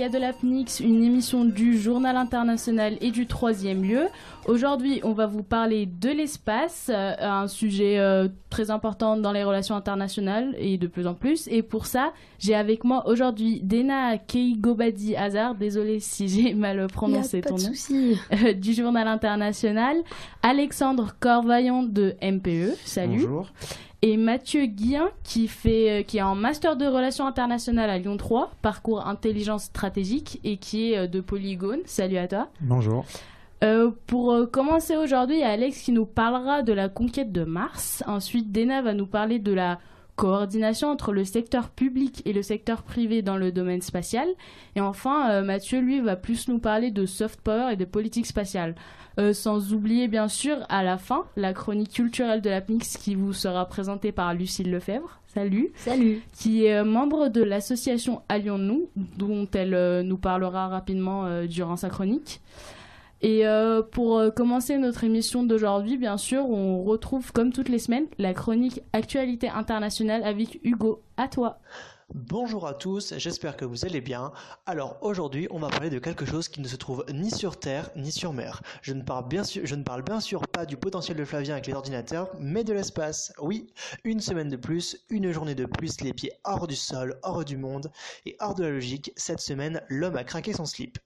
avec vous Aya de l'Apnix, une émission du Journal International et du troisième lieu. Aujourd'hui, on va vous parler de l'espace, euh, un sujet euh, très important dans les relations internationales et de plus en plus. Et pour ça, j'ai avec moi aujourd'hui Dena Keigobadi Hazard, désolé si j'ai mal prononcé ton nom, euh, du Journal International, Alexandre Corvaillon de MPE, salut. Bonjour et Mathieu Guillain qui fait qui est en master de relations internationales à Lyon 3, parcours intelligence stratégique et qui est de Polygone. Salut à toi. Bonjour. Euh, pour euh, commencer aujourd'hui, il y a Alex qui nous parlera de la conquête de Mars. Ensuite, Dena va nous parler de la coordination entre le secteur public et le secteur privé dans le domaine spatial. Et enfin, euh, Mathieu, lui, va plus nous parler de soft power et de politique spatiale. sans oublier, bien sûr, à la fin, la chronique culturelle de la PNIX qui vous sera présentée par Lucille Lefebvre. Salut. Salut. Qui est membre de l'association Allions-nous, dont elle nous parlera rapidement durant sa chronique. Et euh, pour euh, commencer notre émission d'aujourd'hui, bien sûr, on retrouve comme toutes les semaines la chronique Actualité internationale avec Hugo. À toi. Bonjour à tous, j'espère que vous allez bien. Alors aujourd'hui, on va parler de quelque chose qui ne se trouve ni sur Terre ni sur mer. Je ne parle bien sûr, je ne parle bien sûr pas du potentiel de Flavien avec les ordinateurs, mais de l'espace. Oui, une semaine de plus, une journée de plus, les pieds hors du sol, hors du monde et hors de la logique. Cette semaine, l'homme a craqué son slip.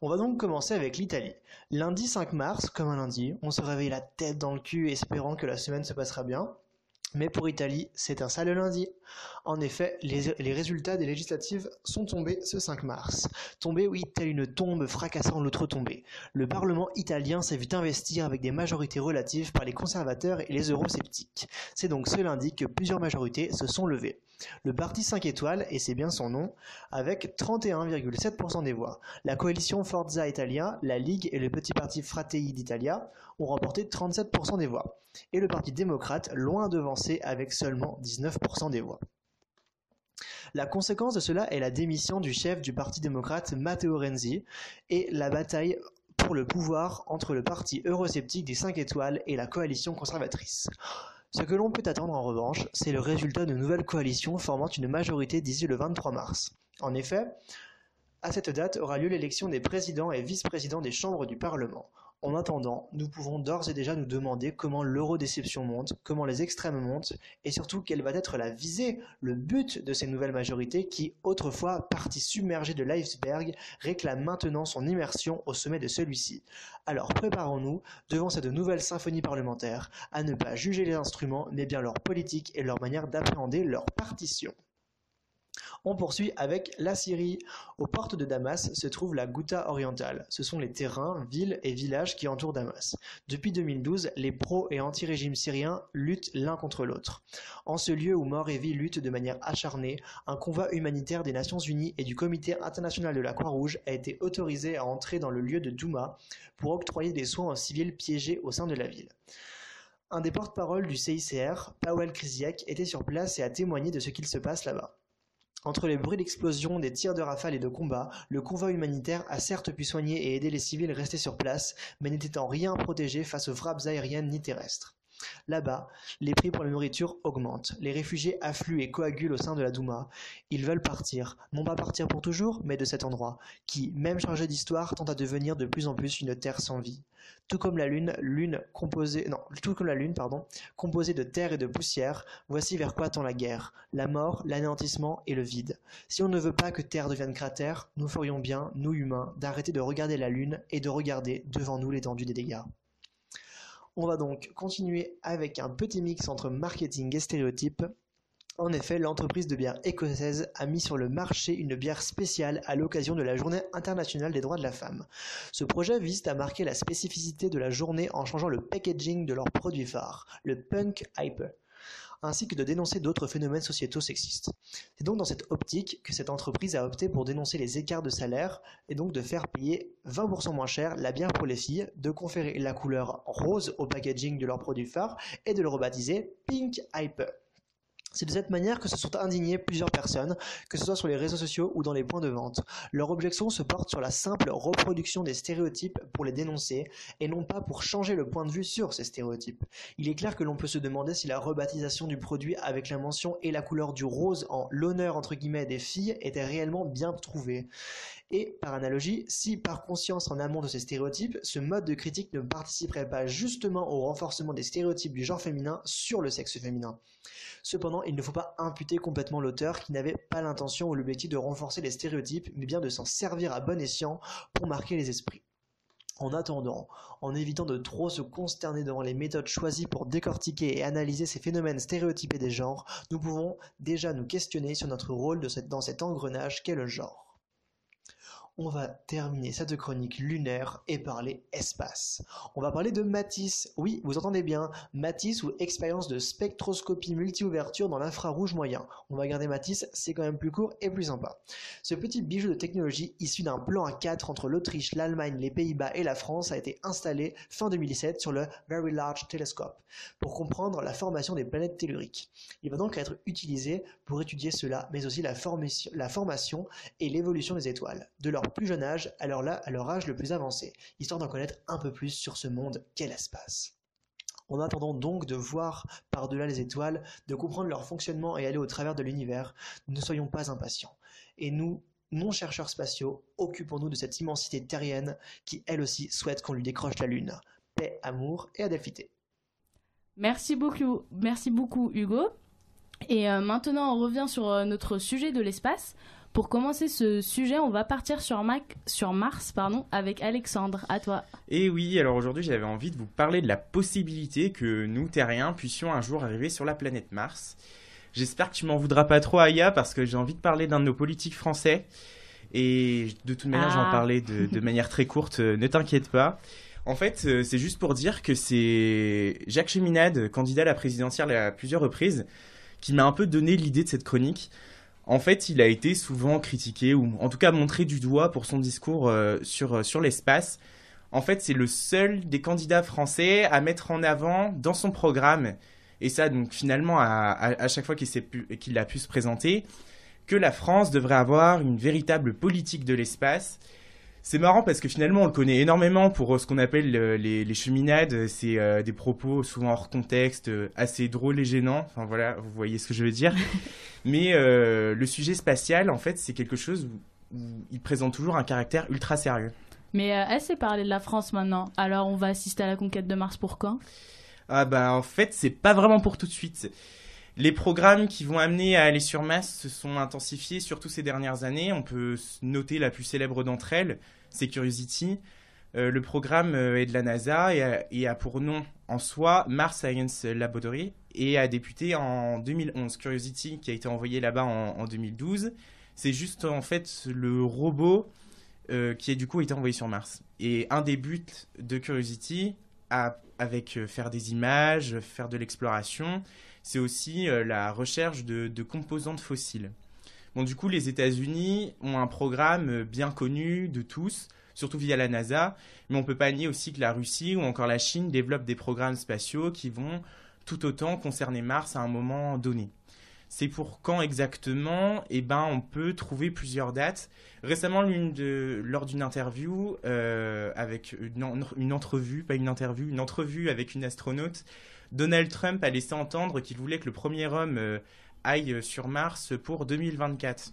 On va donc commencer avec l'Italie. Lundi 5 mars, comme un lundi, on se réveille la tête dans le cul espérant que la semaine se passera bien. Mais pour Italie, c'est un sale lundi. En effet, les, résultats des législatives sont tombés ce 5 mars. Tombés, oui, telle une tombe fracassant l'autre tombée. Le Parlement italien s'est vu investir avec des majorités relatives par les conservateurs et les eurosceptiques. C'est donc ce lundi que plusieurs majorités se sont levées. Le parti 5 étoiles, et c'est bien son nom, avec 31,7% des voix. La coalition Forza Italia, la Ligue et le petit parti Fratelli d'Italia ont remporté 37% des voix. Et le parti démocrate, loin devancé avec seulement 19% des voix. La conséquence de cela est la démission du chef du Parti démocrate Matteo Renzi et la bataille pour le pouvoir entre le parti eurosceptique des 5 étoiles et la coalition conservatrice. Ce que l'on peut attendre en revanche, c'est le résultat de nouvelles coalitions formant une majorité d'ici le 23 mars. En effet, à cette date aura lieu l'élection des présidents et vice-présidents des chambres du Parlement. En attendant, nous pouvons d'ores et déjà nous demander comment l'eurodéception monte, comment les extrêmes montent, et surtout quelle va être la visée, le but de ces nouvelles majorités qui, autrefois partie submergée de l'iceberg, réclament maintenant son immersion au sommet de celui-ci. Alors préparons-nous, devant cette nouvelle symphonie parlementaire, à ne pas juger les instruments, mais bien leur politique et leur manière d'appréhender leur partition. On poursuit avec la Syrie. Aux portes de Damas se trouve la Ghouta orientale. Ce sont les terrains, villes et villages qui entourent Damas. Depuis 2012, les pro- et anti-régime syriens luttent l'un contre l'autre. En ce lieu où mort et vie luttent de manière acharnée, un convoi humanitaire des Nations Unies et du Comité international de la Croix-Rouge a été autorisé à entrer dans le lieu de Douma pour octroyer des soins aux civils piégés au sein de la ville. Un des porte-parole du CICR, Powell Krisiak, était sur place et a témoigné de ce qu'il se passe là-bas. Entre les bruits d'explosions, des tirs de rafales et de combats, le convoi humanitaire a certes pu soigner et aider les civils restés sur place, mais n'était en rien protégé face aux frappes aériennes ni terrestres. Là-bas, les prix pour la nourriture augmentent, les réfugiés affluent et coagulent au sein de la Douma. Ils veulent partir, non pas partir pour toujours, mais de cet endroit, qui, même chargé d'histoire, tend à devenir de plus en plus une terre sans vie. Tout comme la Lune, tout comme la Lune, pardon, composée de terre et de poussière, voici vers quoi tend la guerre, la mort, l'anéantissement et le vide. Si on ne veut pas que Terre devienne cratère, nous ferions bien, nous humains, d'arrêter de regarder la Lune et de regarder devant nous l'étendue des dégâts. On va donc continuer avec un petit mix entre marketing et stéréotypes. En effet, l'entreprise de bière écossaise a mis sur le marché une bière spéciale à l'occasion de la Journée internationale des droits de la femme. Ce projet vise à marquer la spécificité de la journée en changeant le packaging de leur produit phare, le Punk Hyper ainsi que de dénoncer d'autres phénomènes sociétaux sexistes. C'est donc dans cette optique que cette entreprise a opté pour dénoncer les écarts de salaire et donc de faire payer 20% moins cher la bière pour les filles, de conférer la couleur rose au packaging de leur produit phare et de le rebaptiser Pink Hyper. C'est de cette manière que se sont indignées plusieurs personnes, que ce soit sur les réseaux sociaux ou dans les points de vente. Leur objection se porte sur la simple reproduction des stéréotypes pour les dénoncer, et non pas pour changer le point de vue sur ces stéréotypes. Il est clair que l'on peut se demander si la rebaptisation du produit avec la mention et la couleur du rose en l'honneur entre guillemets des filles était réellement bien trouvée. Et par analogie, si par conscience en amont de ces stéréotypes, ce mode de critique ne participerait pas justement au renforcement des stéréotypes du genre féminin sur le sexe féminin. Cependant, il ne faut pas imputer complètement l'auteur qui n'avait pas l'intention ou l'objectif de renforcer les stéréotypes, mais bien de s'en servir à bon escient pour marquer les esprits. En attendant, en évitant de trop se consterner devant les méthodes choisies pour décortiquer et analyser ces phénomènes stéréotypés des genres, nous pouvons déjà nous questionner sur notre rôle dans cet engrenage qu'est le genre on va terminer cette chronique lunaire et parler espace. On va parler de Matisse. Oui, vous entendez bien, Matisse ou expérience de spectroscopie multi-ouverture dans l'infrarouge moyen. On va garder Matisse, c'est quand même plus court et plus sympa. Ce petit bijou de technologie issu d'un plan à 4 entre l'Autriche, l'Allemagne, les Pays-Bas et la France a été installé fin 2017 sur le Very Large Telescope pour comprendre la formation des planètes telluriques. Il va donc être utilisé pour étudier cela, mais aussi la, formation, la formation et l'évolution des étoiles, de leur plus jeune âge à leur, à leur âge le plus avancé, histoire d'en connaître un peu plus sur ce monde qu'est l'espace. En attendant donc de voir par-delà les étoiles, de comprendre leur fonctionnement et aller au travers de l'univers, ne soyons pas impatients. Et nous, non-chercheurs spatiaux, occupons-nous de cette immensité terrienne qui, elle aussi, souhaite qu'on lui décroche la Lune. Paix, amour et adelphité. Merci beaucoup, merci beaucoup Hugo. Et euh, maintenant, on revient sur euh, notre sujet de l'espace. Pour commencer ce sujet, on va partir sur, Mac, sur Mars pardon, avec Alexandre. À toi. Et oui, alors aujourd'hui, j'avais envie de vous parler de la possibilité que nous, terriens, puissions un jour arriver sur la planète Mars. J'espère que tu m'en voudras pas trop, Aya, parce que j'ai envie de parler d'un de nos politiques français. Et de toute manière, j'en ah. parlais de, de, manière très courte, euh, ne t'inquiète pas. En fait, euh, c'est juste pour dire que c'est Jacques Cheminade, candidat à la présidentielle à plusieurs reprises, qui m'a un peu donné l'idée de cette chronique. En fait, il a été souvent critiqué, ou en tout cas montré du doigt pour son discours euh, sur, euh, sur l'espace. En fait, c'est le seul des candidats français à mettre en avant dans son programme, et ça, donc finalement, à, chaque fois qu'il a pu se présenter, que la France devrait avoir une véritable politique de l'espace. C'est marrant parce que finalement, on le connaît énormément pour euh, ce qu'on appelle les, les, cheminades. C'est des propos souvent hors contexte, assez drôles et gênants. Enfin voilà, vous voyez ce que je veux dire. Mais euh, le sujet spatial, en fait, c'est quelque chose où, il présente toujours un caractère ultra sérieux. Mais euh, assez parlé de la France maintenant. Alors, on va assister à la conquête de Mars pour quand? Ah bah en fait, c'est pas vraiment pour tout de suite. Les programmes qui vont amener à aller sur Mars se sont intensifiés surtout ces dernières années. On peut noter la plus célèbre d'entre elles, c'est Curiosity. Euh, le programme est de la NASA et a, pour nom en soi Mars Science Laboratory et a débuté en 2011. Curiosity, qui a été envoyé là-bas en, 2012, c'est juste en fait le robot euh, qui a du coup été envoyé sur Mars. Et un des buts de Curiosity, avec euh, faire des images, faire de l'exploration, c'est aussi euh, la recherche de, de, composantes fossiles. Bon, du coup, les États-Unis ont un programme bien connu de tous, surtout via la NASA, mais on peut pas nier aussi que la Russie ou encore la Chine développent des programmes spatiaux qui vont tout autant concerner Mars à un moment donné. C'est pour quand exactement? Eh ben, on peut trouver plusieurs dates. Récemment, lors d'une interview euh, avec une entrevue avec une astronaute, Donald Trump a laissé entendre qu'il voulait que le premier homme euh, aille sur Mars pour 2024.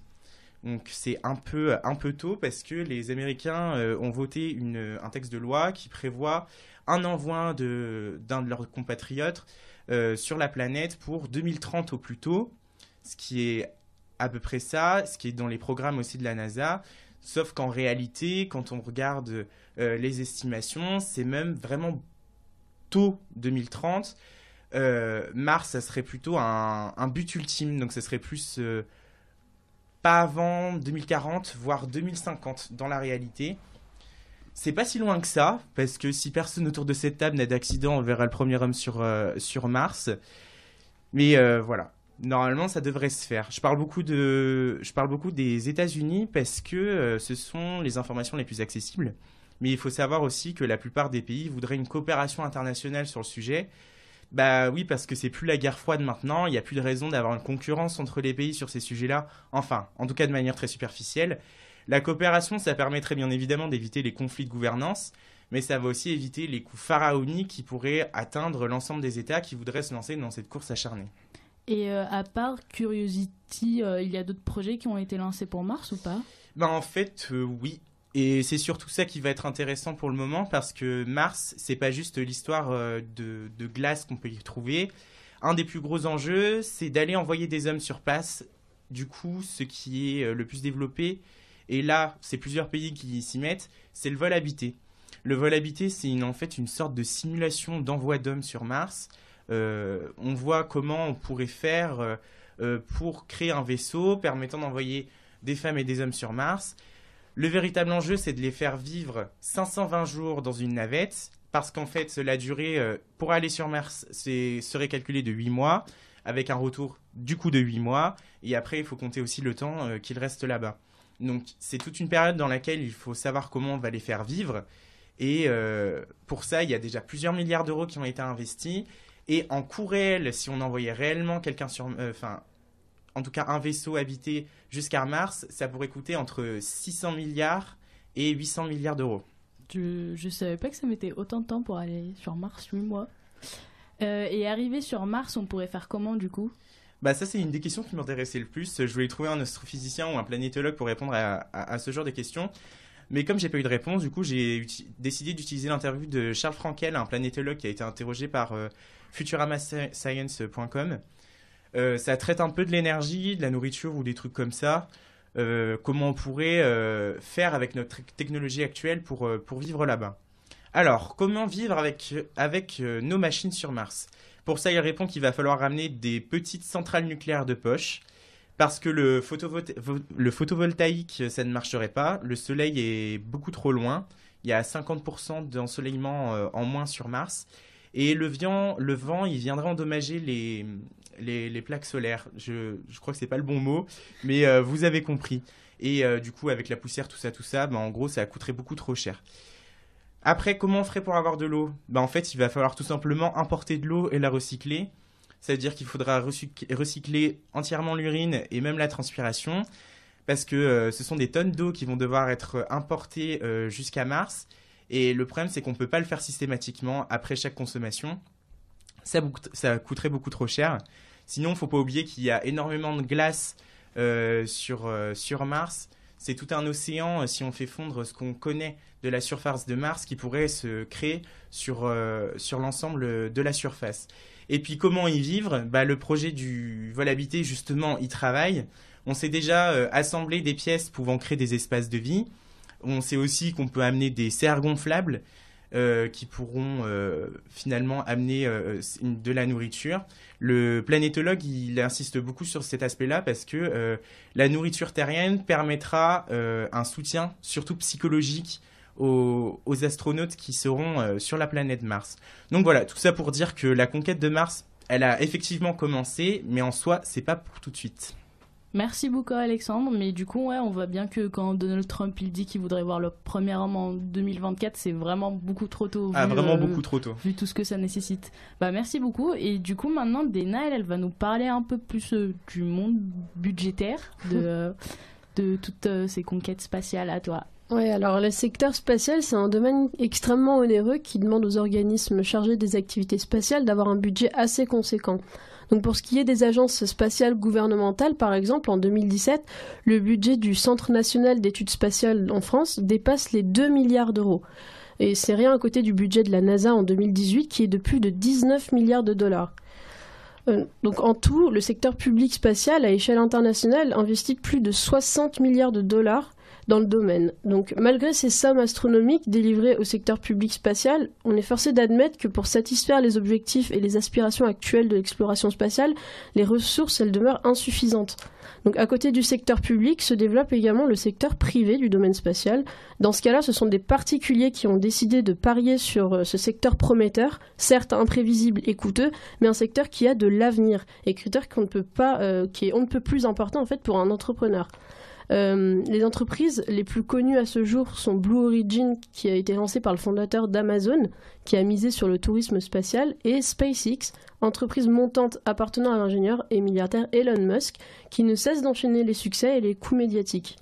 Donc c'est un peu, un peu tôt parce que les Américains euh, ont voté un texte de loi qui prévoit un envoi d'un de leurs compatriotes euh, sur la planète pour 2030 au plus tôt, ce qui est à peu près ça, ce qui est dans les programmes aussi de la NASA. Sauf qu'en réalité, quand on regarde euh, les estimations, c'est même vraiment tôt 2030. Euh, Mars, ça serait plutôt un, but ultime, donc ça serait plus pas avant 2040, voire 2050 dans la réalité. C'est pas si loin que ça, parce que si personne autour de cette table n'a d'accident, on verra le premier homme sur, euh, sur Mars. Mais euh, voilà, normalement ça devrait se faire. Je parle beaucoup, de, je parle beaucoup des États-Unis parce que euh, ce sont les informations les plus accessibles. Mais il faut savoir aussi que la plupart des pays voudraient une coopération internationale sur le sujet, Bah oui, parce que c'est plus la guerre froide maintenant, il n'y a plus de raison d'avoir une concurrence entre les pays sur ces sujets-là, enfin, en tout cas de manière très superficielle. La coopération, ça permettrait bien évidemment d'éviter les conflits de gouvernance, mais ça va aussi éviter les coûts pharaoniques qui pourraient atteindre l'ensemble des États qui voudraient se lancer dans cette course acharnée. Et euh, à part Curiosity, euh, il y a d'autres projets qui ont été lancés pour Mars ou pas? Ben en fait, euh, oui. Et c'est surtout ça qui va être intéressant pour le moment parce que Mars, c'est pas juste l'histoire de, de, glace qu'on peut y trouver. Un des plus gros enjeux, c'est d'aller envoyer des hommes sur place. Du coup, ce qui est le plus développé, et là, c'est plusieurs pays qui s'y mettent, c'est le vol habité. Le vol habité, c'est en fait une sorte de simulation d'envoi d'hommes sur Mars. Euh, on voit comment on pourrait faire euh, euh, pour créer un vaisseau permettant d'envoyer des femmes et des hommes sur Mars. Le véritable enjeu, c'est de les faire vivre 520 jours dans une navette, parce qu'en fait, la durée pour aller sur Mars serait calculée de 8 mois, avec un retour du coup de 8 mois, et après, il faut compter aussi le temps qu'il reste là-bas. Donc, c'est toute une période dans laquelle il faut savoir comment on va les faire vivre, et pour ça, il y a déjà plusieurs milliards d'euros qui ont été investis, et en coût réel, si on envoyait réellement quelqu'un sur, euh, en tout cas un vaisseau habité jusqu'à Mars, ça pourrait coûter entre 600 milliards et 800 milliards d'euros. Je, je savais pas que ça mettait autant de temps pour aller sur Mars, 8 mois. Euh, et arriver sur Mars, on pourrait faire comment du coup? Bah ça c'est une des questions qui m'intéressait le plus. Je voulais trouver un astrophysicien ou un planétologue pour répondre à, à ce genre de questions. Mais comme j'ai pas eu de réponse, du coup, j'ai décidé d'utiliser l'interview de Charles Frankel, un planétologue qui a été interrogé par euh, futuramascience.com. Euh, ça traite un peu de l'énergie, de la nourriture ou des trucs comme ça. Euh, comment on pourrait faire avec notre technologie actuelle pour, pour vivre là-bas. Alors, comment vivre avec, avec nos machines sur Mars? Pour ça, il répond qu'il va falloir ramener des petites centrales nucléaires de poche parce que le, photovoltaïque, ça ne marcherait pas. Le soleil est beaucoup trop loin. Il y a 50% d'ensoleillement euh, en moins sur Mars. Et le vent, le vent il viendrait endommager les, les, plaques solaires. Je, je crois que c'est pas le bon mot, mais euh, vous avez compris. Et euh, du coup, avec la poussière, tout ça, tout ça, ben, en gros, ça coûterait beaucoup trop cher. Après, comment on ferait pour avoir de l'eau? Ben, En fait, il va falloir tout simplement importer de l'eau et la recycler. C'est-à-dire qu'il faudra recycler entièrement l'urine et même la transpiration, parce que euh, ce sont des tonnes d'eau qui vont devoir être importées jusqu'à Mars. Et le problème, c'est qu'on ne peut pas le faire systématiquement après chaque consommation. Ça, coûterait beaucoup trop cher. Sinon, il ne faut pas oublier qu'il y a énormément de glace euh, sur, sur Mars. C'est tout un océan, si on fait fondre ce qu'on connaît de la surface de Mars, qui pourrait se créer sur, sur l'ensemble de la surface. Et puis comment y vivre? Bah, Le projet du vol habité, justement, y travaille. On s'est déjà euh, assemblé des pièces pouvant créer des espaces de vie. On sait aussi qu'on peut amener des serres gonflables euh, qui pourront euh, finalement amener de la nourriture. Le planétologue, il insiste beaucoup sur cet aspect-là parce que la nourriture terrienne permettra un soutien, surtout psychologique, aux, astronautes qui seront euh, sur la planète Mars. Donc voilà, tout ça pour dire que la conquête de Mars, elle a effectivement commencé, mais en soi, c'est pas pour tout de suite. Merci beaucoup Alexandre, mais du coup ouais, on voit bien que quand Donald Trump il dit qu'il voudrait voir le premier homme en 2024, c'est vraiment beaucoup trop tôt. ah vraiment euh, beaucoup trop tôt. Vu tout ce que ça nécessite. Bah merci beaucoup et du coup maintenant Dena elle, va nous parler un peu plus euh, du monde budgétaire de de toutes ces conquêtes spatiales à toi. Oui, alors le secteur spatial, c'est un domaine extrêmement onéreux qui demande aux organismes chargés des activités spatiales d'avoir un budget assez conséquent. Donc pour ce qui est des agences spatiales gouvernementales, par exemple, en 2017, le budget du Centre national d'études spatiales en France dépasse les 2 milliards d'euros. Et c'est rien à côté du budget de la NASA en 2018 qui est de plus de 19 milliards de dollars. Euh, donc en tout, le secteur public spatial à échelle internationale investit plus de 60 milliards de dollars dans le domaine. Donc malgré ces sommes astronomiques délivrées au secteur public spatial, on est forcé d'admettre que pour satisfaire les objectifs et les aspirations actuelles de l'exploration spatiale, les ressources elles demeurent insuffisantes. Donc à côté du secteur public se développe également le secteur privé du domaine spatial. Dans ce cas-là, ce sont des particuliers qui ont décidé de parier sur euh, ce secteur prometteur, certes imprévisible et coûteux, mais un secteur qui a de l'avenir et critère qu'on ne peut pas, euh, qui est on ne peut plus important en fait pour un entrepreneur. Euh, les entreprises les plus connues à ce jour sont Blue Origin, qui a été lancé par le fondateur d'Amazon, qui a misé sur le tourisme spatial, et SpaceX, entreprise montante appartenant à l'ingénieur et milliardaire Elon Musk, qui ne cesse d'enchaîner les succès et les coups médiatiques.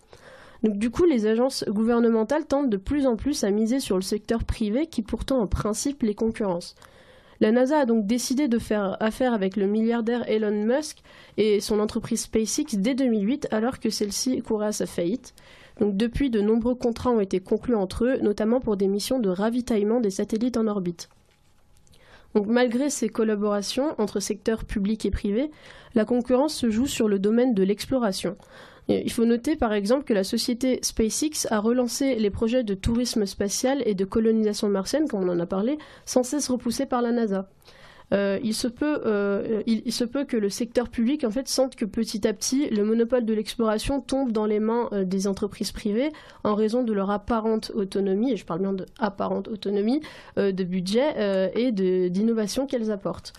Donc, du coup, les agences gouvernementales tentent de plus en plus à miser sur le secteur privé qui pourtant en principe les concurrence. La NASA a donc décidé de faire affaire avec le milliardaire Elon Musk et son entreprise SpaceX dès 2008 alors que celle-ci courait à sa faillite. Donc depuis, de nombreux contrats ont été conclus entre eux, notamment pour des missions de ravitaillement des satellites en orbite. Malgré ces collaborations entre secteurs publics et privés, la concurrence se joue sur le domaine de l'exploration. Il faut noter par exemple que la société SpaceX a relancé les projets de tourisme spatial et de colonisation martienne, comme on en a parlé, sans cesse repoussés par la NASA. Euh, il, se peut, euh, il, se peut que le secteur public en fait sente que petit à petit le monopole de l'exploration tombe dans les mains euh, des entreprises privées en raison de leur apparente autonomie, et je parle bien de apparente autonomie, de budget et d'innovation qu'elles apportent.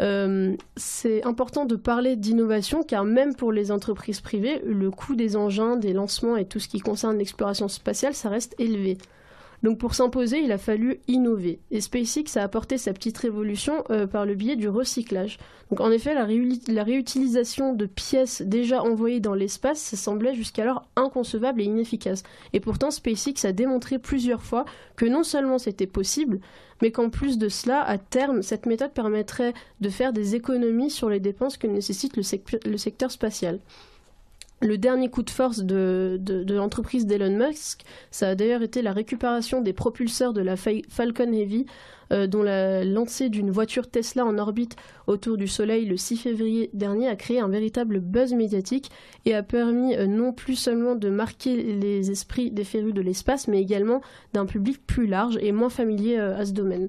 Euh, c'est important de parler d'innovation car même pour les entreprises privées, le coût des engins, des lancements et tout ce qui concerne l'exploration spatiale, ça reste élevé. Donc pour s'imposer, il a fallu innover. Et SpaceX a apporté sa petite révolution euh, par le biais du recyclage. Donc en effet, la, la réutilisation de pièces déjà envoyées dans l'espace, ça semblait jusqu'alors inconcevable et inefficace. Et pourtant, SpaceX a démontré plusieurs fois que non seulement c'était possible, mais qu'en plus de cela, à terme, cette méthode permettrait de faire des économies sur les dépenses que nécessite le secteur spatial. Le dernier coup de force de, l'entreprise d'Elon Musk, ça a d'ailleurs été la récupération des propulseurs de la Falcon Heavy, euh, dont la lancée d'une voiture Tesla en orbite autour du Soleil le 6 février dernier a créé un véritable buzz médiatique et a permis euh, non plus seulement de marquer les esprits des férus de l'espace, mais également d'un public plus large et moins familier euh, à ce domaine.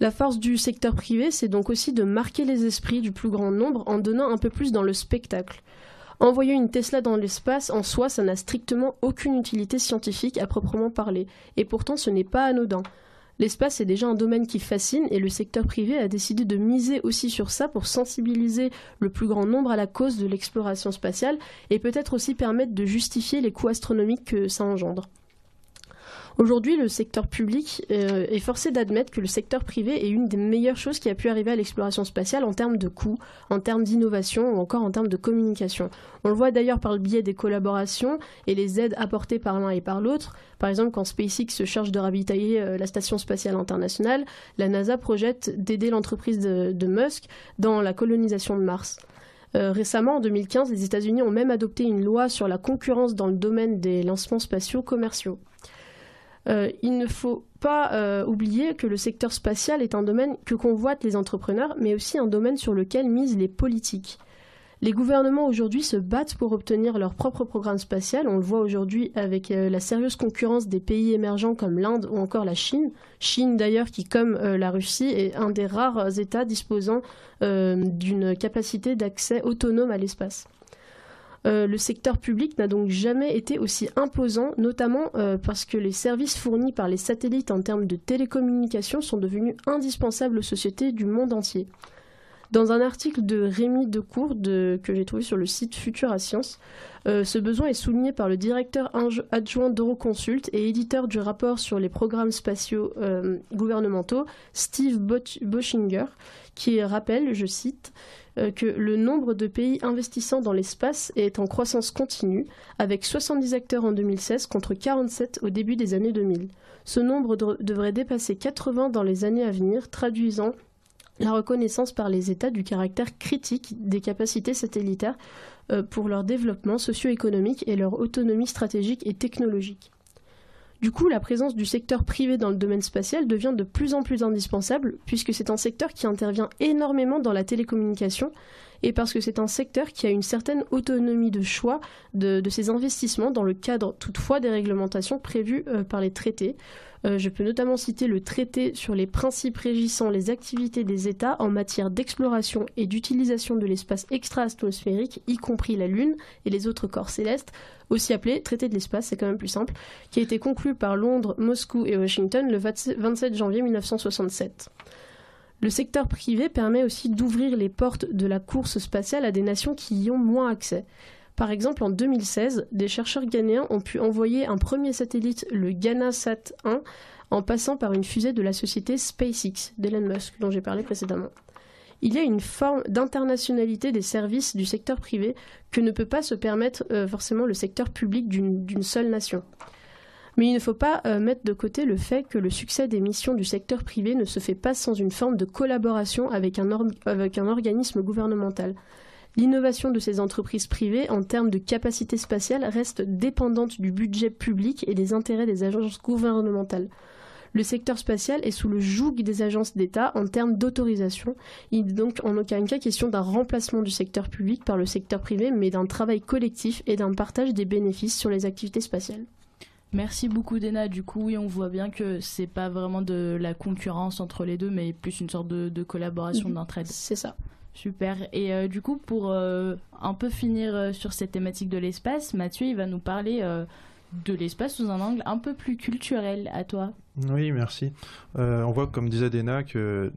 La force du secteur privé, c'est donc aussi de marquer les esprits du plus grand nombre en donnant un peu plus dans le spectacle. Envoyer une Tesla dans l'espace, en soi, ça n'a strictement aucune utilité scientifique à proprement parler. Et pourtant, ce n'est pas anodin. L'espace est déjà un domaine qui fascine et le secteur privé a décidé de miser aussi sur ça pour sensibiliser le plus grand nombre à la cause de l'exploration spatiale et peut-être aussi permettre de justifier les coûts astronomiques que ça engendre. Aujourd'hui, le secteur public euh, est forcé d'admettre que le secteur privé est une des meilleures choses qui a pu arriver à l'exploration spatiale en termes de coûts, en termes d'innovation ou encore en termes de communication. On le voit d'ailleurs par le biais des collaborations et les aides apportées par l'un et par l'autre. Par exemple, quand SpaceX se charge de ravitailler euh, la Station spatiale internationale, la NASA projette d'aider l'entreprise de, Musk dans la colonisation de Mars. Euh, récemment, en 2015, les États-Unis ont même adopté une loi sur la concurrence dans le domaine des lancements spatiaux commerciaux. Euh, il ne faut pas euh, oublier que le secteur spatial est un domaine que convoitent les entrepreneurs, mais aussi un domaine sur lequel misent les politiques. Les gouvernements aujourd'hui se battent pour obtenir leur propre programme spatial. On le voit aujourd'hui avec euh, la sérieuse concurrence des pays émergents comme l'Inde ou encore la Chine. Chine d'ailleurs qui, comme la Russie, est un des rares États disposant d'une capacité d'accès autonome à l'espace. Euh, le secteur public n'a donc jamais été aussi imposant, notamment euh, parce que les services fournis par les satellites en termes de télécommunications sont devenus indispensables aux sociétés du monde entier. Dans un article de Rémi Decourt que j'ai trouvé sur le site Futura Science, euh, ce besoin est souligné par le directeur adjoint d'Euroconsult et éditeur du rapport sur les programmes spatiaux gouvernementaux, Steve Boschinger, qui rappelle, je cite, que le nombre de pays investissant dans l'espace est en croissance continue, avec 70 acteurs en 2016 contre 47 au début des années 2000. Ce nombre devrait dépasser 80 dans les années à venir, traduisant la reconnaissance par les États du caractère critique des capacités satellitaires euh, pour leur développement socio-économique et leur autonomie stratégique et technologique. Du coup, la présence du secteur privé dans le domaine spatial devient de plus en plus indispensable, puisque c'est un secteur qui intervient énormément dans la télécommunication, et parce que c'est un secteur qui a une certaine autonomie de choix de, ses investissements dans le cadre toutefois des réglementations prévues euh, par les traités, je peux notamment citer le traité sur les principes régissant les activités des États en matière d'exploration et d'utilisation de l'espace extra-atmosphérique, y compris la Lune et les autres corps célestes, aussi appelé traité de l'espace, c'est quand même plus simple, qui a été conclu par Londres, Moscou et Washington le 27 janvier 1967. Le secteur privé permet aussi d'ouvrir les portes de la course spatiale à des nations qui y ont moins accès. Par exemple, en 2016, des chercheurs ghanéens ont pu envoyer un premier satellite, le GhanaSat 1, en passant par une fusée de la société SpaceX d'Elon Musk, dont j'ai parlé précédemment. Il y a une forme d'internationalité des services du secteur privé que ne peut pas se permettre euh, forcément le secteur public d'une seule nation. Mais il ne faut pas euh, mettre de côté le fait que le succès des missions du secteur privé ne se fait pas sans une forme de collaboration avec un, avec un organisme gouvernemental. L'innovation de ces entreprises privées en termes de capacité spatiale reste dépendante du budget public et des intérêts des agences gouvernementales. Le secteur spatial est sous le joug des agences d'État en termes d'autorisation. Il n'est donc en aucun cas question d'un remplacement du secteur public par le secteur privé, mais d'un travail collectif et d'un partage des bénéfices sur les activités spatiales. Merci beaucoup Dena. Du coup, oui, on voit bien que c'est pas vraiment de la concurrence entre les deux, mais plus une sorte de, collaboration mhm. d'entraide. C'est ça. Super. Et euh, du coup, pour euh, un peu finir euh, sur cette thématique de l'espace, Mathieu, il va nous parler de l'espace sous un angle un peu plus culturel. À toi. Oui, merci. on voit, comme disait Dena, que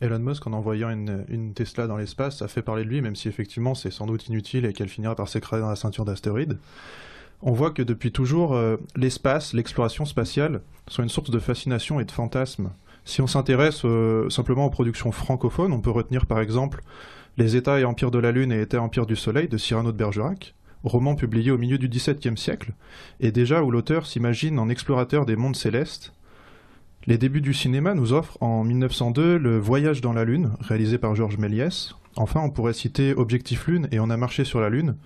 Elon Musk, en envoyant une, Tesla dans l'espace, ça fait parler de lui, même si effectivement c'est sans doute inutile et qu'elle finira par s'écraser dans la ceinture d'astéroïdes on voit que depuis toujours, l'espace, l'exploration spatiale sont une source de fascination et de fantasme. Si on s'intéresse euh, simplement aux productions francophones, on peut retenir par exemple Les États et Empires de la Lune et États et Empires du Soleil de Cyrano de Bergerac, roman publié au milieu du XVIIe siècle, et déjà où l'auteur s'imagine en explorateur des mondes célestes. Les débuts du cinéma nous offrent en 1902 Le Voyage dans la Lune, réalisé par Georges Méliès. Enfin, on pourrait citer Objectif Lune et On a marché sur la Lune,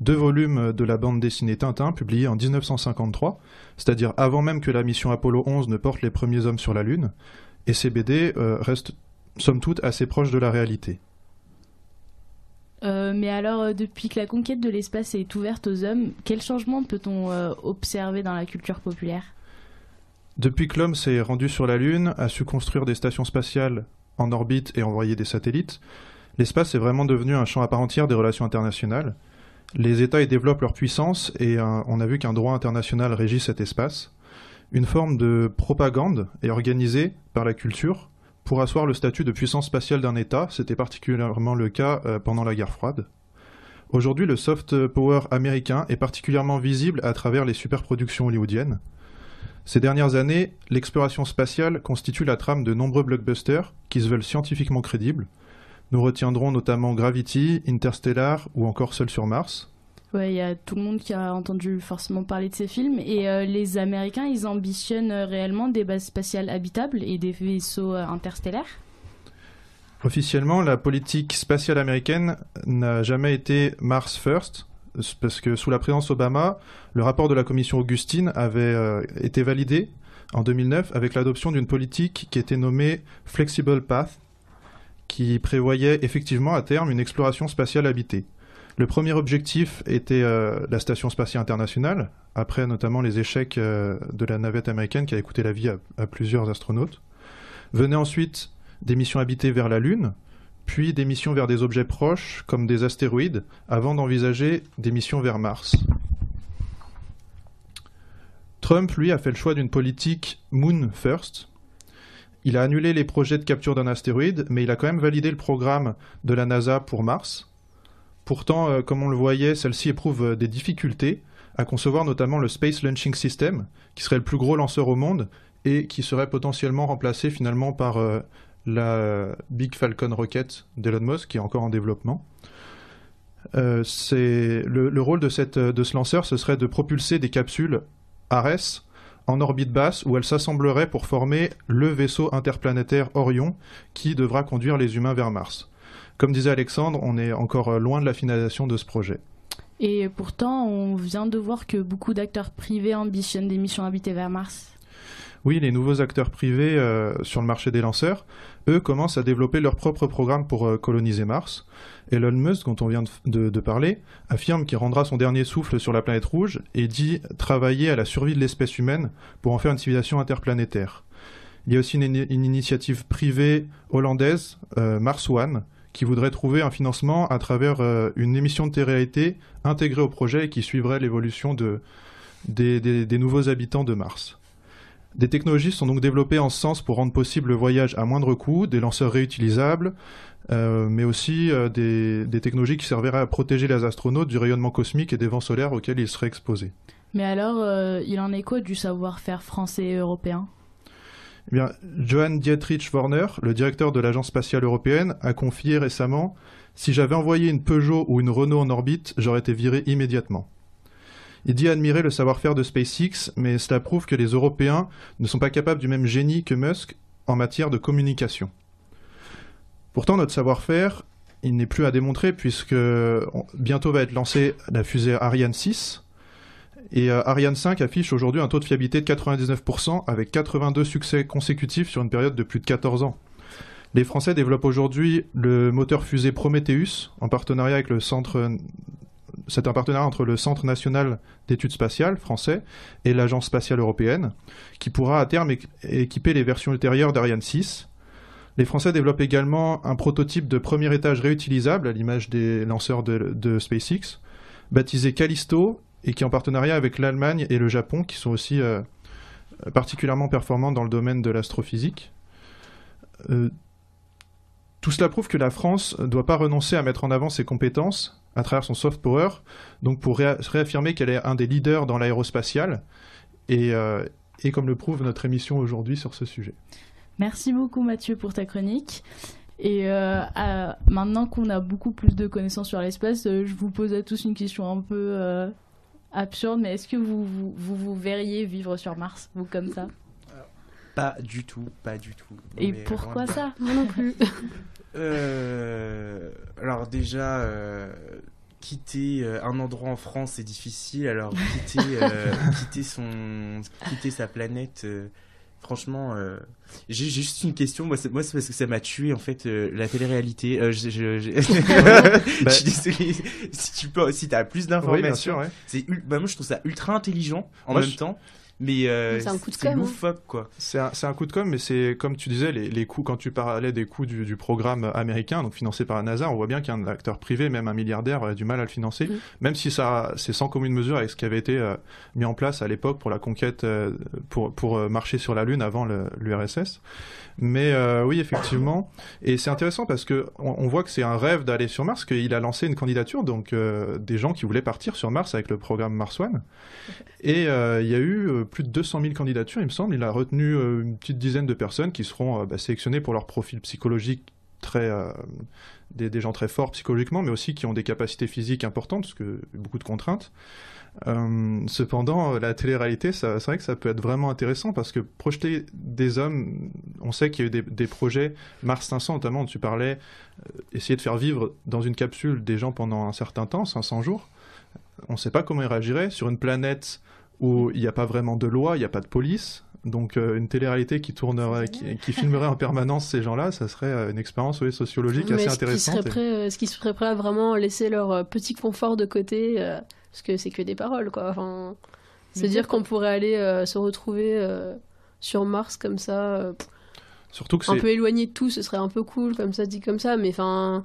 deux volumes de la bande dessinée Tintin publiés en 1953, c'est-à-dire avant même que la mission Apollo 11 ne porte les premiers hommes sur la Lune, et ces BD euh, restent somme toute assez proches de la réalité. Euh, mais alors, euh, depuis que la conquête de l'espace est ouverte aux hommes, quel changement peut-on observer dans la culture populaire? Depuis que l'homme s'est rendu sur la Lune, a su construire des stations spatiales en orbite et envoyer des satellites, l'espace est vraiment devenu un champ à part entière des relations internationales, les États y développent leur puissance et on a vu qu'un droit international régit cet espace. Une forme de propagande est organisée par la culture pour asseoir le statut de puissance spatiale d'un État. C'était particulièrement le cas euh, pendant la guerre froide. Aujourd'hui, le soft power américain est particulièrement visible à travers les superproductions hollywoodiennes. Ces dernières années, l'exploration spatiale constitue la trame de nombreux blockbusters qui se veulent scientifiquement crédibles, nous retiendrons notamment Gravity, Interstellar ou encore Seul sur Mars. Ouais, il y a tout le monde qui a entendu forcément parler de ces films. Et euh, les Américains, ils ambitionnent réellement des bases spatiales habitables et des vaisseaux euh, interstellaires Officiellement, la politique spatiale américaine n'a jamais été Mars First, parce que sous la présidence Obama, le rapport de la commission Augustine avait euh, été validé en 2009 avec l'adoption d'une politique qui était nommée Flexible Path, qui prévoyait effectivement à terme une exploration spatiale habitée. Le premier objectif était euh, la Station spatiale internationale, après notamment les échecs euh, de la navette américaine qui a coûté la vie à, plusieurs astronautes. Venaient ensuite des missions habitées vers la Lune, puis des missions vers des objets proches comme des astéroïdes, avant d'envisager des missions vers Mars. Trump, lui, a fait le choix d'une politique Moon First, il a annulé les projets de capture d'un astéroïde, mais il a quand même validé le programme de la NASA pour Mars. Pourtant, euh, comme on le voyait, celle-ci éprouve euh, des difficultés à concevoir notamment le Space Launching System, qui serait le plus gros lanceur au monde et qui serait potentiellement remplacé finalement par euh, la Big Falcon Rocket d'Elon Musk, qui est encore en développement. le, le, rôle de, de ce lanceur, ce serait de propulser des capsules Ares en orbite basse où elle s'assemblerait pour former le vaisseau interplanétaire Orion qui devra conduire les humains vers Mars. Comme disait Alexandre, on est encore loin de la finalisation de ce projet. Et pourtant, on vient de voir que beaucoup d'acteurs privés ambitionnent des missions habitées vers Mars. Oui, les nouveaux acteurs privés euh, sur le marché des lanceurs, eux, commencent à développer leur propre programme pour euh, coloniser Mars. Elon Musk, dont on vient de, parler, affirme qu'il rendra son dernier souffle sur la planète rouge et dit travailler à la survie de l'espèce humaine pour en faire une civilisation interplanétaire. Il y a aussi une, initiative privée hollandaise, euh, Mars One, qui voudrait trouver un financement à travers une émission de télé-réalité intégrée au projet et qui suivrait l'évolution de, des nouveaux habitants de Mars. Des technologies sont donc développées en ce sens pour rendre possible le voyage à moindre coût, des lanceurs réutilisables, euh, mais aussi euh, des, des, technologies qui serviraient à protéger les astronautes du rayonnement cosmique et des vents solaires auxquels ils seraient exposés. Mais alors, euh, il en est quoi du savoir-faire français et européen? Eh bien, Johann Dietrich Werner, le directeur de l'Agence spatiale européenne, a confié récemment Si j'avais envoyé une Peugeot ou une Renault en orbite, j'aurais été viré immédiatement. Il dit admirer le savoir-faire de SpaceX, mais cela prouve que les Européens ne sont pas capables du même génie que Musk en matière de communication. Pourtant, notre savoir-faire, il n'est plus à démontrer puisque bientôt va être lancée la fusée Ariane 6. Et euh, Ariane 5 affiche aujourd'hui un taux de fiabilité de 99% avec 82 succès consécutifs sur une période de plus de 14 ans. Les Français développent aujourd'hui le moteur fusée Prometheus en partenariat avec le centre c'est un partenariat entre le Centre national d'études spatiales français et l'Agence spatiale européenne, qui pourra à terme équiper les versions ultérieures d'Ariane 6. Les Français développent également un prototype de premier étage réutilisable, à l'image des lanceurs de, SpaceX, baptisé Callisto, et qui est en partenariat avec l'Allemagne et le Japon, qui sont aussi euh, particulièrement performants dans le domaine de l'astrophysique. Euh, tout cela prouve que la France ne doit pas renoncer à mettre en avant ses compétences à travers son soft power, donc pour réaffirmer qu'elle est un des leaders dans l'aérospatial, et, euh, et comme le prouve notre émission aujourd'hui sur ce sujet. Merci beaucoup Mathieu pour ta chronique. Et euh, maintenant qu'on a beaucoup plus de connaissances sur l'espace, euh, je vous pose à tous une question un peu absurde, mais est-ce que vous vous, vous verriez vivre sur Mars, vous comme ça? Pas du tout, pas du tout. Et pourquoi ça? Moi non plus. Euh, alors déjà, euh, quitter euh, un endroit en France c'est difficile. Alors quitter, quitter son, quitter sa planète. Franchement, j'ai juste une question. Moi, c'est, moi, c'est parce que ça m'a tué en fait la télé-réalité. je, je, bah, suis désolé. Si tu peux, si t'as plus d'informations, c'est, bah, moi je trouve ça ultra intelligent en même temps. Mais euh, c'est un coup de com. Hein. loufoque, quoi. C'est un, un, coup de com, mais c'est comme tu disais, les, les coûts, quand tu parlais des coûts du, du, programme américain, donc financé par la NASA, on voit bien qu'un acteur privé, même un milliardaire, a du mal à le financer, même si ça c'est sans commune mesure avec ce qui avait été euh, mis en place à l'époque pour la conquête, euh, pour, pour marcher sur la Lune avant l'URSS. Mais oui, effectivement. Et c'est intéressant parce que on, on voit que c'est un rêve d'aller sur Mars, qu'il a lancé une candidature, donc des gens qui voulaient partir sur Mars avec le programme Mars One. Et il y a eu plus de 200 000 candidatures, il me semble. Il a retenu euh, une petite dizaine de personnes qui seront euh, bah, sélectionnées pour leur profil psychologique très euh, des, gens très forts psychologiquement, mais aussi qui ont des capacités physiques importantes, parce que beaucoup de contraintes. cependant, la télé-réalité, c'est vrai que ça peut être vraiment intéressant parce que projeter des hommes, on sait qu'il y a eu des, projets, Mars 500 notamment, tu parlais, essayer de faire vivre dans une capsule des gens pendant un certain temps, 500 jours. On ne sait pas comment ils réagiraient sur une planète où il n'y a pas vraiment de loi, il n'y a pas de police. Donc euh, une télé-réalité qui tournerait, qui, filmerait en permanence ces gens-là, ça serait euh, une expérience sociologique assez intéressante. Euh, est-ce qu'ils seraient prêts à vraiment laisser leur petit confort de côté Parce que c'est que des paroles, quoi. Enfin, c'est dire qu'on pourrait aller se retrouver sur Mars comme ça. Surtout que un peu éloigné de tout, ce serait un peu cool, comme ça dit comme ça, mais enfin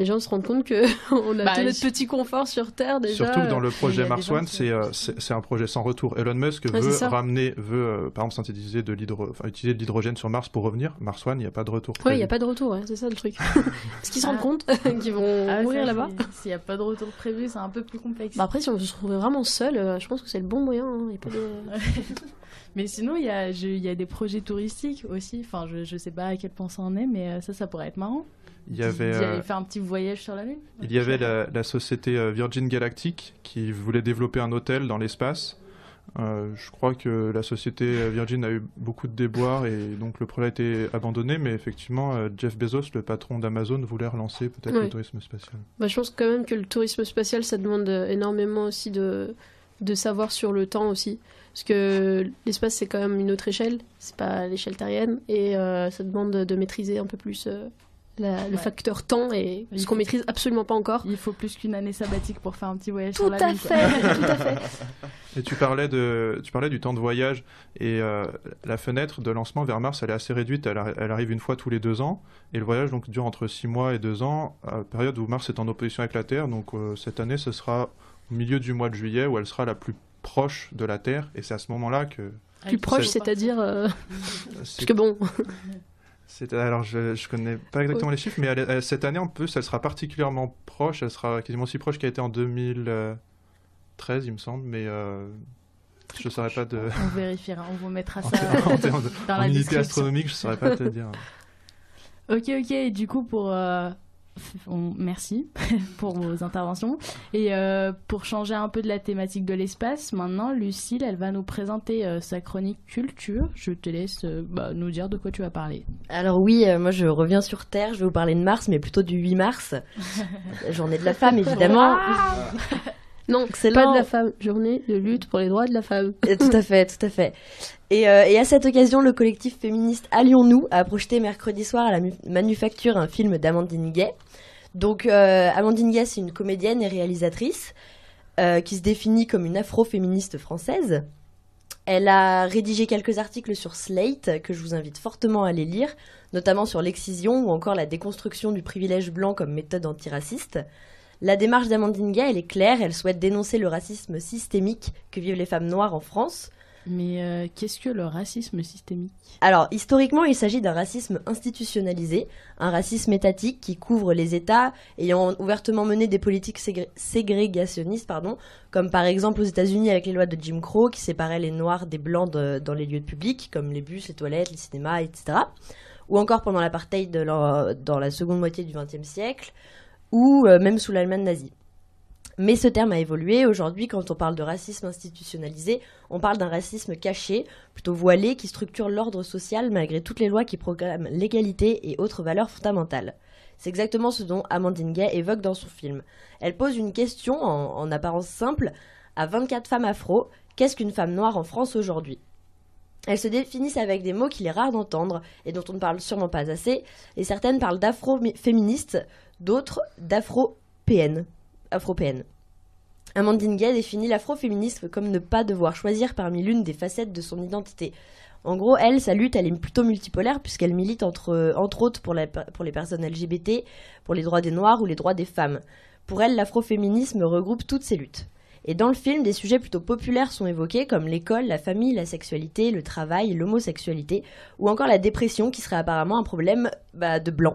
les gens se rendent compte que on a bah, tout notre petit confort sur Terre déjà. Surtout que dans le projet Mars One, euh, c'est un projet sans retour. Elon Musk veut ramener, veut euh, par exemple synthétiser de l'hydrogène, enfin, utiliser de l'hydrogène sur Mars pour revenir. Mars One, il n'y a pas de retour. Oui, il n'y a pas de retour, c'est ça le truc. Parce qu'ils se rendent ah. compte qu'ils vont ah, mourir là-bas. S'il n'y a pas de retour prévu, c'est un peu plus complexe. Bah après, si on se trouvait vraiment seul, euh, je pense que c'est le bon moyen. Hein. mais sinon, il y a, y a des projets touristiques aussi. Enfin, je ne sais pas à quel point ça en est, mais ça, ça pourrait être marrant. Il y avait. Euh, faire un petit voyage sur la Lune Il y avait la, société euh, Virgin Galactic qui voulait développer un hôtel dans l'espace. Euh, je crois que la société Virgin a eu beaucoup de déboires et donc le projet a été abandonné, mais effectivement, Jeff Bezos, le patron d'Amazon, voulait relancer peut-être le tourisme spatial. Bah, je pense quand même que le tourisme spatial, ça demande énormément aussi de, de savoir sur le temps aussi. Parce que l'espace, c'est quand même une autre échelle, c'est pas l'échelle terrienne, et ça demande de maîtriser un peu plus le facteur temps et ce qu'on maîtrise absolument pas encore. Il faut plus qu'une année sabbatique pour faire un petit voyage tout sur la à fait, tout à fait. Et tu parlais de, tu parlais du temps de voyage et euh, la fenêtre de lancement vers Mars, elle est assez réduite. Elle, arrive une fois tous les deux ans et le voyage donc dure entre six mois et deux ans, à période où Mars est en opposition avec la Terre. Donc euh, cette année, ce sera au milieu du mois de juillet où elle sera la plus proche de la Terre et c'est à ce moment-là que Plus proche, c'est-à-dire. euh, Parce que bon. Alors, je, je connais pas exactement les chiffres, mais elle est- elle- cette année, en plus, elle sera particulièrement proche. Elle sera quasiment aussi proche qu'elle était en 2013, il me semble, mais euh, je ne saurais pas de. On vérifiera, on vous mettra ça en dans en la unité astronomique, je ne saurais pas te dire. Ok, ok. Et du coup, pour euh, on- merci pour vos interventions. Et euh, pour changer un peu de la thématique de l'espace, maintenant, Lucille, elle va nous présenter euh, sa chronique culture. Je te laisse euh, bah, nous dire de quoi tu vas parler. Alors oui, euh, moi je reviens sur Terre, je vais vous parler de Mars, mais plutôt du 8 mars. Journée de la femme, évidemment. Non, Excellent. pas de la femme. Journée de lutte pour les droits de la femme. Tout à fait, tout à fait. Et, euh, et à cette occasion, le collectif féministe Allions-nous a projeté mercredi soir à la Manufacture un film d'Amandine Gay. Donc euh, Amandine Gay, c'est une comédienne et réalisatrice euh, qui se définit comme une afro-féministe française. Elle a rédigé quelques articles sur Slate que je vous invite fortement à aller lire, notamment sur l'excision ou encore la déconstruction du privilège blanc comme méthode antiraciste. La démarche d'Amandine Gay, elle est claire, elle souhaite dénoncer le racisme systémique que vivent les femmes noires en France. Mais euh, qu'est-ce que le racisme systémique? Alors, historiquement, il s'agit d'un racisme institutionnalisé, un racisme étatique qui couvre les États ayant ouvertement mené des politiques ségré- ségrégationnistes, pardon, comme par exemple aux États-Unis avec les lois de Jim Crow qui séparaient les Noirs des Blancs dans les lieux publics, comme les bus, les toilettes, les cinémas, etc. Ou encore pendant l'apartheid dans la seconde moitié du XXe siècle, ou euh, même sous l'Allemagne nazie. Mais ce terme a évolué. Aujourd'hui, quand on parle de racisme institutionnalisé, on parle d'un racisme caché, plutôt voilé, qui structure l'ordre social malgré toutes les lois qui programment l'égalité et autres valeurs fondamentales. C'est exactement ce dont Amandine Gay évoque dans son film. Elle pose une question en, en apparence simple à 24 femmes afro qu'est-ce qu'une femme noire en France aujourd'hui? Elles se définissent avec des mots qu'il est rare d'entendre et dont on ne parle sûrement pas assez, et certaines parlent d'afro-féministes, d'autres d'afro-PN. Amandine Gay définit l'afroféminisme comme ne pas devoir choisir parmi l'une des facettes de son identité. En gros, elle, sa lutte, elle est plutôt multipolaire puisqu'elle milite entre, entre autres pour les personnes LGBT, pour les droits des Noirs ou les droits des femmes. Pour elle, l'afroféminisme regroupe toutes ces luttes. Et dans le film, des sujets plutôt populaires sont évoqués comme l'école, la famille, la sexualité, le travail, l'homosexualité, ou encore la dépression qui serait apparemment un problème bah, de blanc.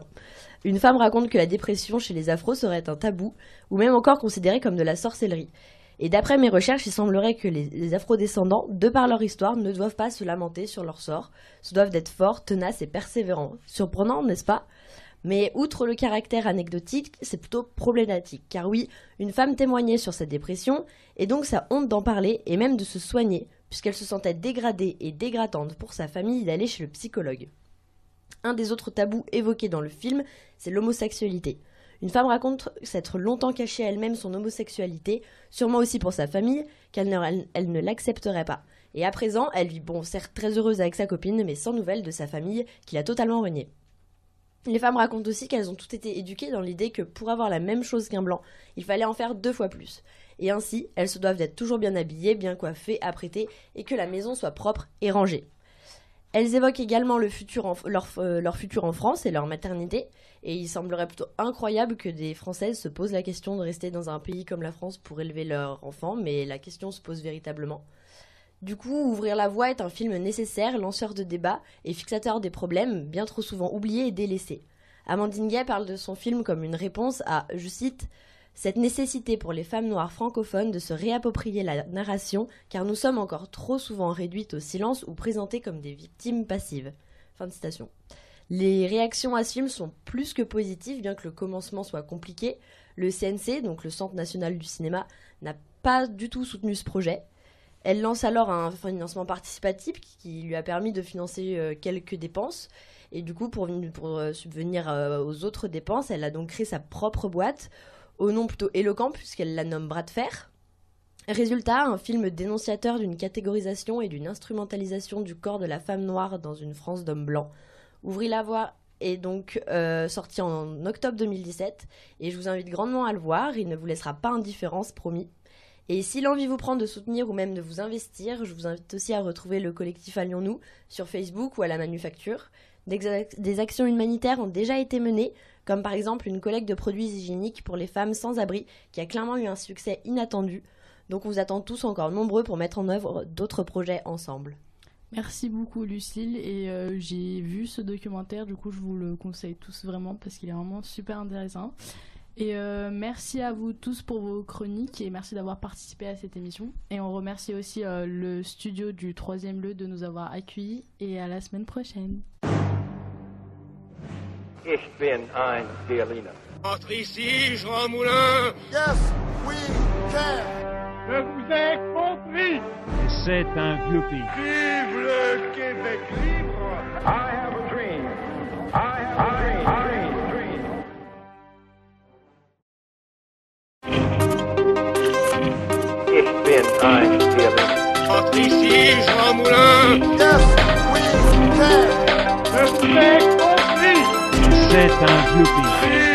Une femme raconte que la dépression chez les afros serait un tabou, ou même encore considérée comme de la sorcellerie. Et d'après mes recherches, il semblerait que les, les afrodescendants, de par leur histoire, ne doivent pas se lamenter sur leur sort, se doivent d'être forts, tenaces et persévérants. Surprenant, n'est-ce pas? Mais outre le caractère anecdotique, c'est plutôt problématique, car oui, une femme témoignait sur sa dépression, et donc sa honte d'en parler, et même de se soigner, puisqu'elle se sentait dégradée et dégradante pour sa famille d'aller chez le psychologue. Un des autres tabous évoqués dans le film, c'est l'homosexualité. Une femme raconte s'être longtemps cachée à elle-même son homosexualité, sûrement aussi pour sa famille, qu'elle ne, l'accepterait pas. Et à présent, elle vit, bon, certes très heureuse avec sa copine, mais sans nouvelles de sa famille, qui l'a totalement reniée. Les femmes racontent aussi qu'elles ont toutes été éduquées dans l'idée que pour avoir la même chose qu'un blanc, il fallait en faire deux fois plus. Et ainsi, elles se doivent d'être toujours bien habillées, bien coiffées, apprêtées, et que la maison soit propre et rangée. Elles évoquent également euh, leur futur en France et leur maternité, et il semblerait plutôt incroyable que des Françaises se posent la question de rester dans un pays comme la France pour élever leurs enfants, mais la question se pose véritablement. Du coup, Ouvrir la voie est un film nécessaire, lanceur de débats et fixateur des problèmes bien trop souvent oubliés et délaissés. Amandine Gay parle de son film comme une réponse à, je cite, cette nécessité pour les femmes noires francophones de se réapproprier la narration, car nous sommes encore trop souvent réduites au silence ou présentées comme des victimes passives. Fin de citation. Les réactions à ce film sont plus que positives, bien que le commencement soit compliqué. Le CNC, donc le Centre national du cinéma, n'a pas du tout soutenu ce projet. Elle lance alors un financement participatif qui lui a permis de financer euh, quelques dépenses. Et du coup, pour, pour euh, subvenir euh, aux autres dépenses, elle a donc créé sa propre boîte, au nom plutôt éloquent puisqu'elle la nomme Bras de fer. Résultat, un film dénonciateur d'une catégorisation et d'une instrumentalisation du corps de la femme noire dans une France d'hommes blancs. Ouvrir la voie est donc euh, sorti en octobre 2017 et je vous invite grandement à le voir, il ne vous laissera pas indifférence, promis. Et si l'envie vous prend de soutenir ou même de vous investir, je vous invite aussi à retrouver le collectif Allions-nous sur Facebook ou à la Manufacture. Des, ac- des actions humanitaires ont déjà été menées, comme par exemple une collecte de produits hygiéniques pour les femmes sans abri qui a clairement eu un succès inattendu. Donc on vous attend tous encore nombreux pour mettre en œuvre d'autres projets ensemble. Merci beaucoup Lucille et euh, j'ai vu ce documentaire, du coup je vous le conseille tous vraiment parce qu'il est vraiment super intéressant. Et euh, merci à vous tous pour vos chroniques et merci d'avoir participé à cette émission. Et on remercie aussi euh, le studio du troisième lieu de nous avoir accueillis et à la semaine prochaine. Ich bin ein Berliner. Entre ici, Jean Moulin Yes, we can Je vous ai compris C'est un vieux pays. Vive le Québec libre I have a dream. I have a dream. I have a dream. Ich bin ein Berliner. Entre ici, Jean Moulin Yes, we can Je vous ai compris C'est un vieux pays.